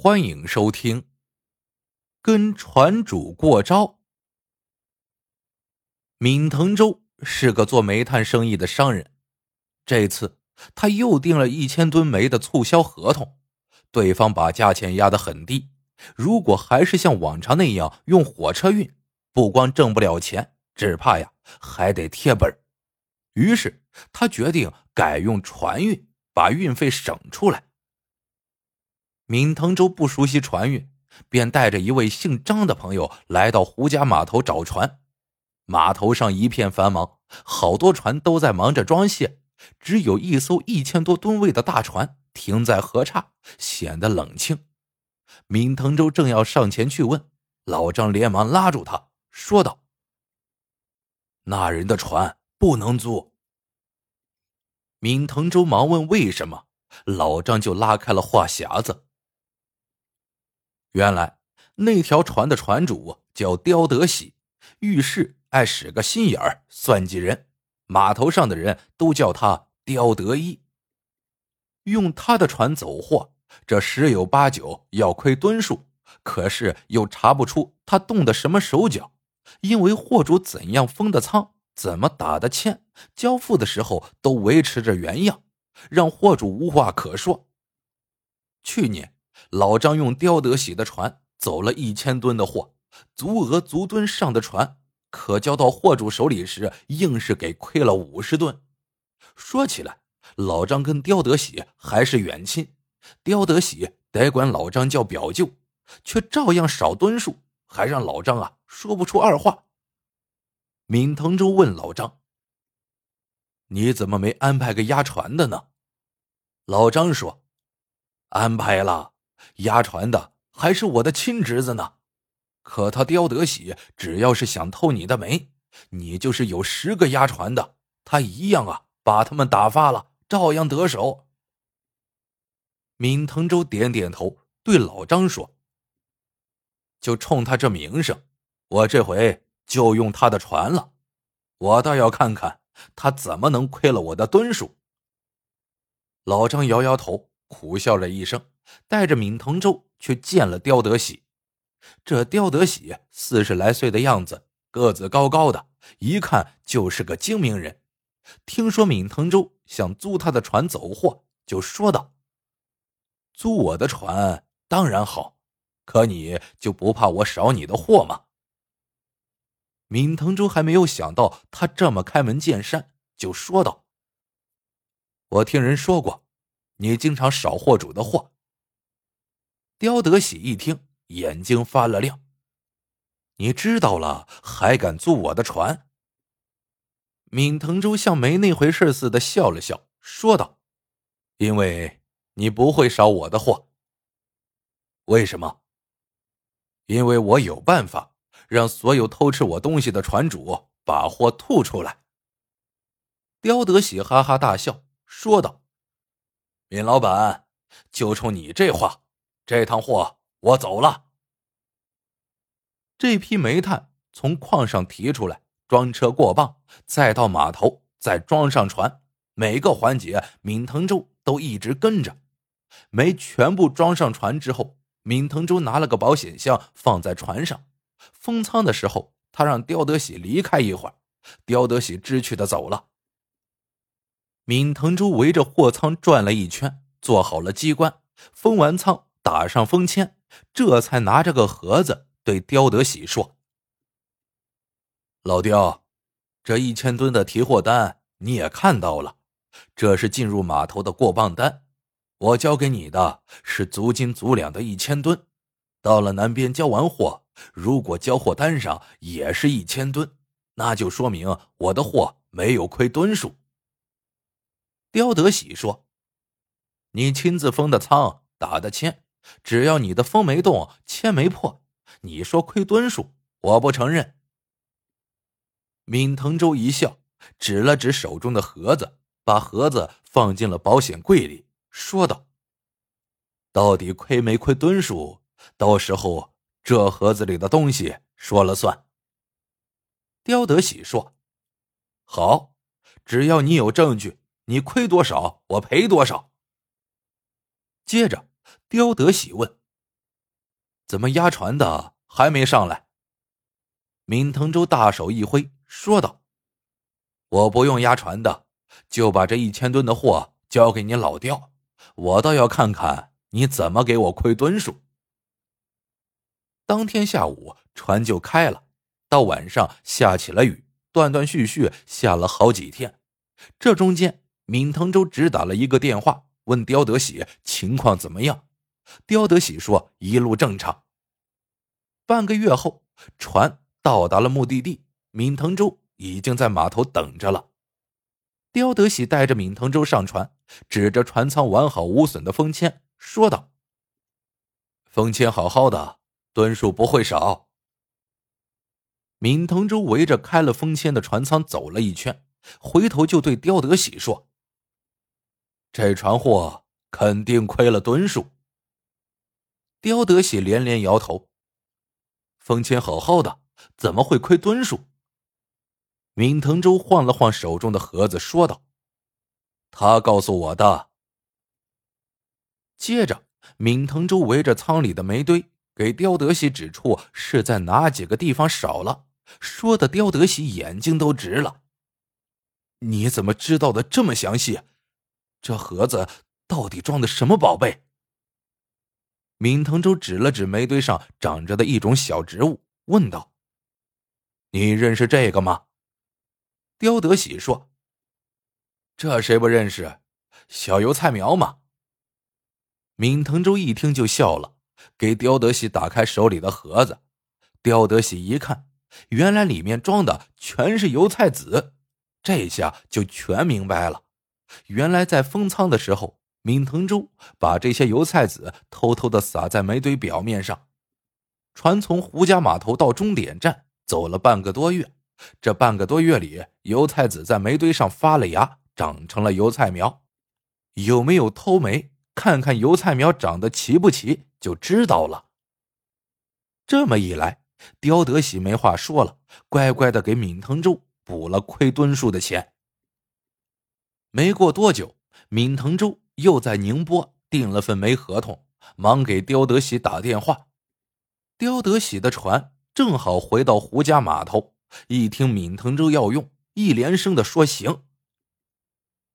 欢迎收听《跟船主过招》。闵腾洲是个做煤炭生意的商人，这次他又订了一千吨煤的促销合同，对方把价钱压得很低。如果还是像往常那样用火车运，不光挣不了钱，只怕呀还得贴本于是他决定改用船运，把运费省出来。闵腾洲不熟悉船运，便带着一位姓张的朋友来到胡家码头找船。码头上一片繁忙，好多船都在忙着装卸，只有一艘一千多吨位的大船停在河岔，显得冷清。闵腾洲正要上前去问，老张连忙拉住他，说道：“那人的船不能租。”闵腾洲忙问为什么，老张就拉开了话匣子。原来那条船的船主叫刁德喜，遇事爱使个心眼儿，算计人。码头上的人都叫他刁德一。用他的船走货，这十有八九要亏吨数，可是又查不出他动的什么手脚，因为货主怎样封的仓，怎么打的欠，交付的时候都维持着原样，让货主无话可说。去年。老张用刁德喜的船走了一千吨的货，足额足吨上的船，可交到货主手里时，硬是给亏了五十吨。说起来，老张跟刁德喜还是远亲，刁德喜得管老张叫表舅，却照样少吨数，还让老张啊说不出二话。闵腾洲问老张：“你怎么没安排个押船的呢？”老张说：“安排了。”押船的还是我的亲侄子呢，可他刁德喜，只要是想偷你的煤，你就是有十个押船的，他一样啊，把他们打发了，照样得手。闵腾洲点点头，对老张说：“就冲他这名声，我这回就用他的船了，我倒要看看他怎么能亏了我的吨数。”老张摇摇头，苦笑了一声。带着闵腾洲去见了刁德喜。这刁德喜四十来岁的样子，个子高高的，一看就是个精明人。听说闵腾洲想租他的船走货，就说道：“租我的船当然好，可你就不怕我少你的货吗？”闵腾洲还没有想到他这么开门见山，就说道：“我听人说过，你经常少货主的货。”刁德喜一听，眼睛发了亮。你知道了，还敢租我的船？闵腾洲像没那回事似的笑了笑，说道：“因为你不会少我的货。为什么？因为我有办法让所有偷吃我东西的船主把货吐出来。”刁德喜哈哈大笑，说道：“闵老板，就冲你这话。”这趟货我走了。这批煤炭从矿上提出来，装车过磅，再到码头，再装上船，每个环节闵腾洲都一直跟着。煤全部装上船之后，闵腾洲拿了个保险箱放在船上。封舱的时候，他让刁德喜离开一会儿，刁德喜知趣的走了。闵腾洲围着货舱转了一圈，做好了机关，封完舱。打上封签，这才拿着个盒子对刁德喜说：“老刁，这一千吨的提货单你也看到了，这是进入码头的过磅单。我交给你的是足斤足两的一千吨。到了南边交完货，如果交货单上也是一千吨，那就说明我的货没有亏吨数。”刁德喜说：“你亲自封的仓，打的签。”只要你的风没动，签没破，你说亏吨数，我不承认。闵腾洲一笑，指了指手中的盒子，把盒子放进了保险柜里，说道：“到底亏没亏吨数，到时候这盒子里的东西说了算。”刁德喜说：“好，只要你有证据，你亏多少，我赔多少。”接着。刁德喜问：“怎么押船的还没上来？”闵腾洲大手一挥，说道：“我不用押船的，就把这一千吨的货交给你老刁，我倒要看看你怎么给我亏吨数。”当天下午，船就开了，到晚上下起了雨，断断续续下了好几天。这中间，闵腾洲只打了一个电话，问刁德喜情况怎么样。刁德喜说一路正常。半个月后，船。到达了目的地，闵腾洲已经在码头等着了。刁德喜带着闵腾洲上船，指着船舱完好无损的封签，说道：“封签好好的，吨数不会少。”闵腾洲围着开了封签的船舱走了一圈，回头就对刁德喜说：“这船货肯定亏了吨数。”刁德喜连连摇头：“封签好好的。”怎么会亏吨数？闵腾洲晃了晃手中的盒子，说道：“他告诉我的。”接着，闵腾洲围着舱里的煤堆，给刁德喜指出是在哪几个地方少了，说的刁德喜眼睛都直了。你怎么知道的这么详细？这盒子到底装的什么宝贝？闵腾洲指了指煤堆上长着的一种小植物，问道。你认识这个吗？刁德喜说：“这谁不认识？小油菜苗嘛。”闵腾洲一听就笑了，给刁德喜打开手里的盒子。刁德喜一看，原来里面装的全是油菜籽，这下就全明白了。原来在封仓的时候，闵腾洲把这些油菜籽偷偷的撒在煤堆表面上。船从胡家码头到终点站。走了半个多月，这半个多月里，油菜籽在煤堆上发了芽，长成了油菜苗。有没有偷煤？看看油菜苗长得齐不齐，就知道了。这么一来，刁德喜没话说了，乖乖的给闵腾洲补了亏吨数的钱。没过多久，闵腾洲又在宁波订了份煤合同，忙给刁德喜打电话。刁德喜的船。正好回到胡家码头，一听闵腾洲要用，一连声的说行。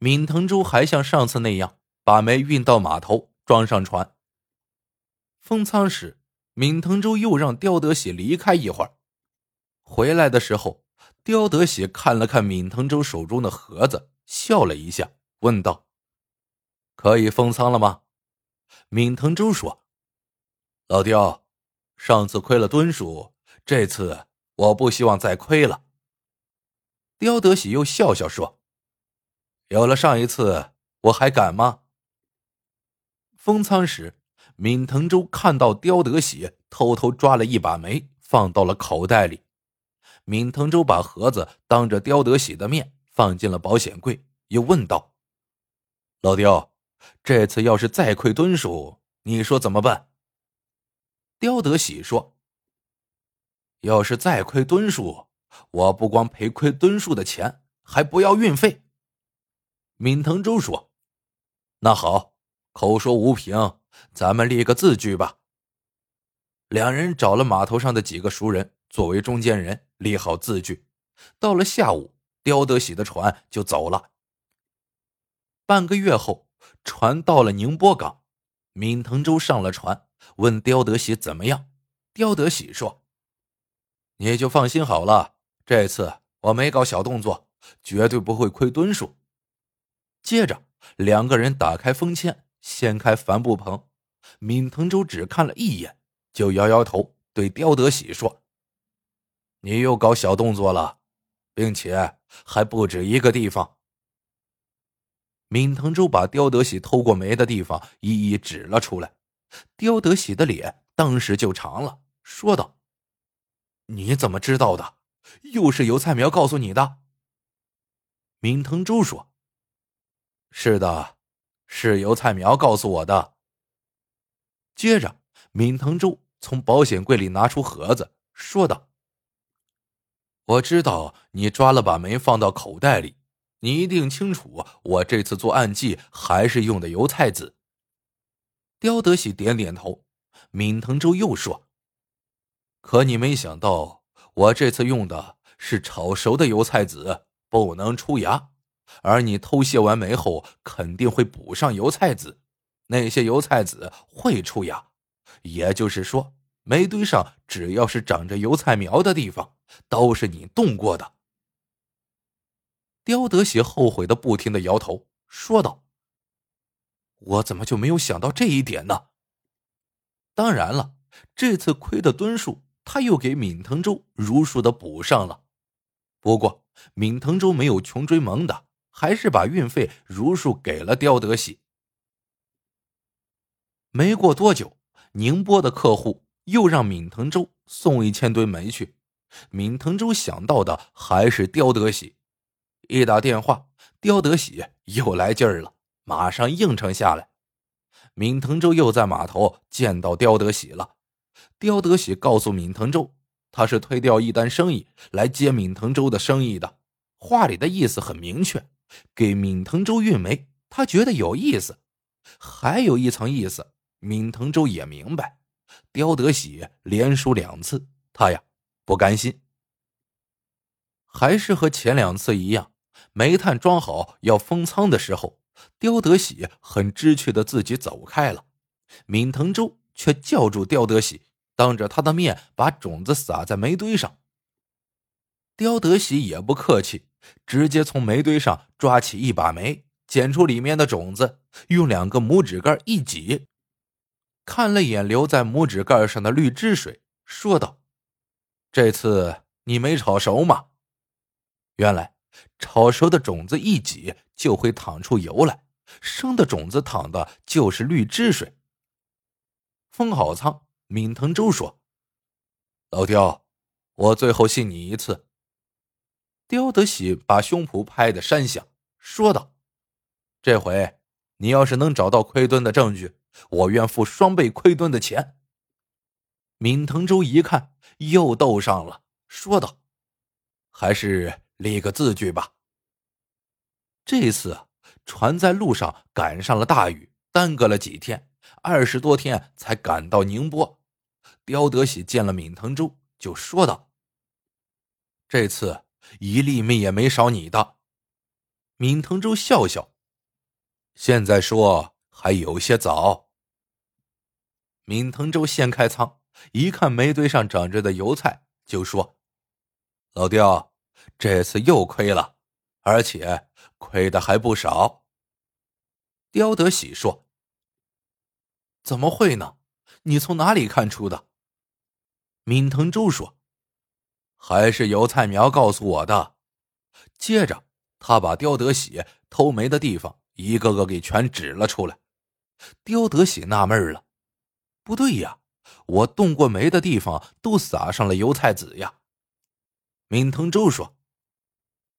闵腾洲还像上次那样，把煤运到码头，装上船。封舱时，闵腾洲又让刁德喜离开一会儿。回来的时候，刁德喜看了看闵腾洲手中的盒子，笑了一下，问道：“可以封仓了吗？”闵腾洲说：“老刁，上次亏了吨数。”这次我不希望再亏了。刁德喜又笑笑说：“有了上一次，我还敢吗？”封仓时，闵腾洲看到刁德喜偷偷抓了一把煤，放到了口袋里。闵腾洲把盒子当着刁德喜的面放进了保险柜，又问道：“老刁，这次要是再亏吨数，你说怎么办？”刁德喜说。要是再亏吨数，我不光赔亏吨数的钱，还不要运费。闵腾洲说：“那好，口说无凭，咱们立个字据吧。”两人找了码头上的几个熟人作为中间人，立好字据。到了下午，刁德喜的船就走了。半个月后，船到了宁波港，闵腾洲上了船，问刁德喜怎么样。刁德喜说。你就放心好了，这次我没搞小动作，绝对不会亏吨数。接着，两个人打开封签，掀开帆布棚。闵腾洲只看了一眼，就摇摇头，对刁德喜说：“你又搞小动作了，并且还不止一个地方。”闵腾洲把刁德喜偷过煤的地方一一指了出来，刁德喜的脸当时就长了，说道。你怎么知道的？又是油菜苗告诉你的？闵腾洲说：“是的，是油菜苗告诉我的。”接着，闵腾洲从保险柜里拿出盒子，说道：“我知道你抓了把煤放到口袋里，你一定清楚，我这次做暗记还是用的油菜籽。”刁德喜点点头，闵腾洲又说：“可你没想到，我这次用的是炒熟的油菜籽，不能出芽。而你偷卸完煤后，肯定会补上油菜籽，那些油菜籽会出芽。也就是说，煤堆上只要是长着油菜苗的地方，都是你动过的。”刁德喜后悔的不停的摇头，说道：“我怎么就没有想到这一点呢？”当然了，这次亏的吨数，他又给闵腾洲如数的补上了。不过，闵腾洲没有穷追猛打，还是把运费如数给了刁德喜。没过多久，宁波的客户又让闵腾洲送一千吨煤去，闵腾洲想到的还是刁德喜。一打电话，刁德喜又来劲儿了，马上应承下来。闵腾洲又在码头见到刁德喜了。刁德喜告诉闵腾洲，他是推掉一单生意来接闵腾洲的生意的。话里的意思很明确，给闵腾洲运煤，他觉得有意思。还有一层意思，闵腾洲也明白，刁德喜连输两次，他呀不甘心。还是和前两次一样，煤炭装好要封仓的时候。刁德喜很知趣的自己走开了，闵腾洲却叫住刁德喜，当着他的面把种子撒在煤堆上。刁德喜也不客气，直接从煤堆上抓起一把煤，捡出里面的种子，用两个拇指盖一挤，看了眼留在拇指盖上的绿汁水，说道：“这次你没炒熟吗？”原来。炒熟的种子一挤就会淌出油来，生的种子淌的就是绿汁水。封好仓，闵腾洲说：“老刁，我最后信你一次。”刁德喜把胸脯拍得山响，说道：“这回你要是能找到亏吨的证据，我愿付双倍亏吨的钱。”闵腾洲一看又斗上了，说道：“还是。”立个字据吧。这次船在路上赶上了大雨，耽搁了几天，二十多天才赶到宁波。刁德喜见了闵腾洲，就说道：“这次一粒米也没少你的。”闵腾洲笑笑：“现在说还有些早。”闵腾洲掀开仓，一看煤堆上长着的油菜，就说：“老刁。”这次又亏了，而且亏的还不少。刁德喜说：“怎么会呢？你从哪里看出的？”闵腾洲说：“还是油菜苗告诉我的。”接着，他把刁德喜偷煤的地方一个个给全指了出来。刁德喜纳闷了：“不对呀，我动过煤的地方都撒上了油菜籽呀。”闵腾洲说：“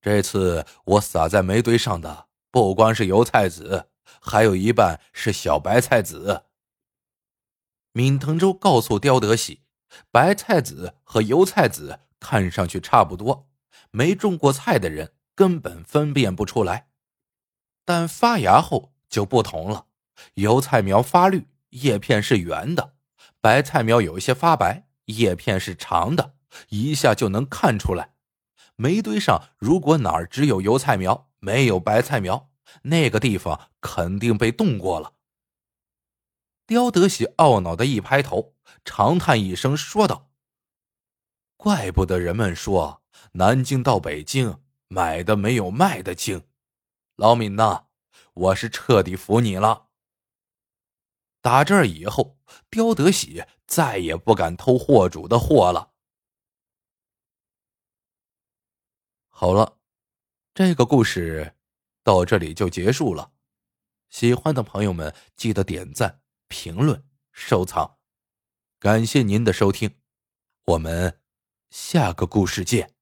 这次我撒在煤堆上的不光是油菜籽，还有一半是小白菜籽。”闵腾洲告诉刁德喜：“白菜籽和油菜籽看上去差不多，没种过菜的人根本分辨不出来。但发芽后就不同了，油菜苗发绿，叶片是圆的；白菜苗有一些发白，叶片是长的。”一下就能看出来，煤堆上如果哪儿只有油菜苗，没有白菜苗，那个地方肯定被动过了。刁德喜懊恼的一拍头，长叹一声，说道：“怪不得人们说南京到北京买的没有卖的精。老闵呐，我是彻底服你了。打这以后，刁德喜再也不敢偷货主的货了。”好了，这个故事到这里就结束了。喜欢的朋友们记得点赞、评论、收藏，感谢您的收听，我们下个故事见。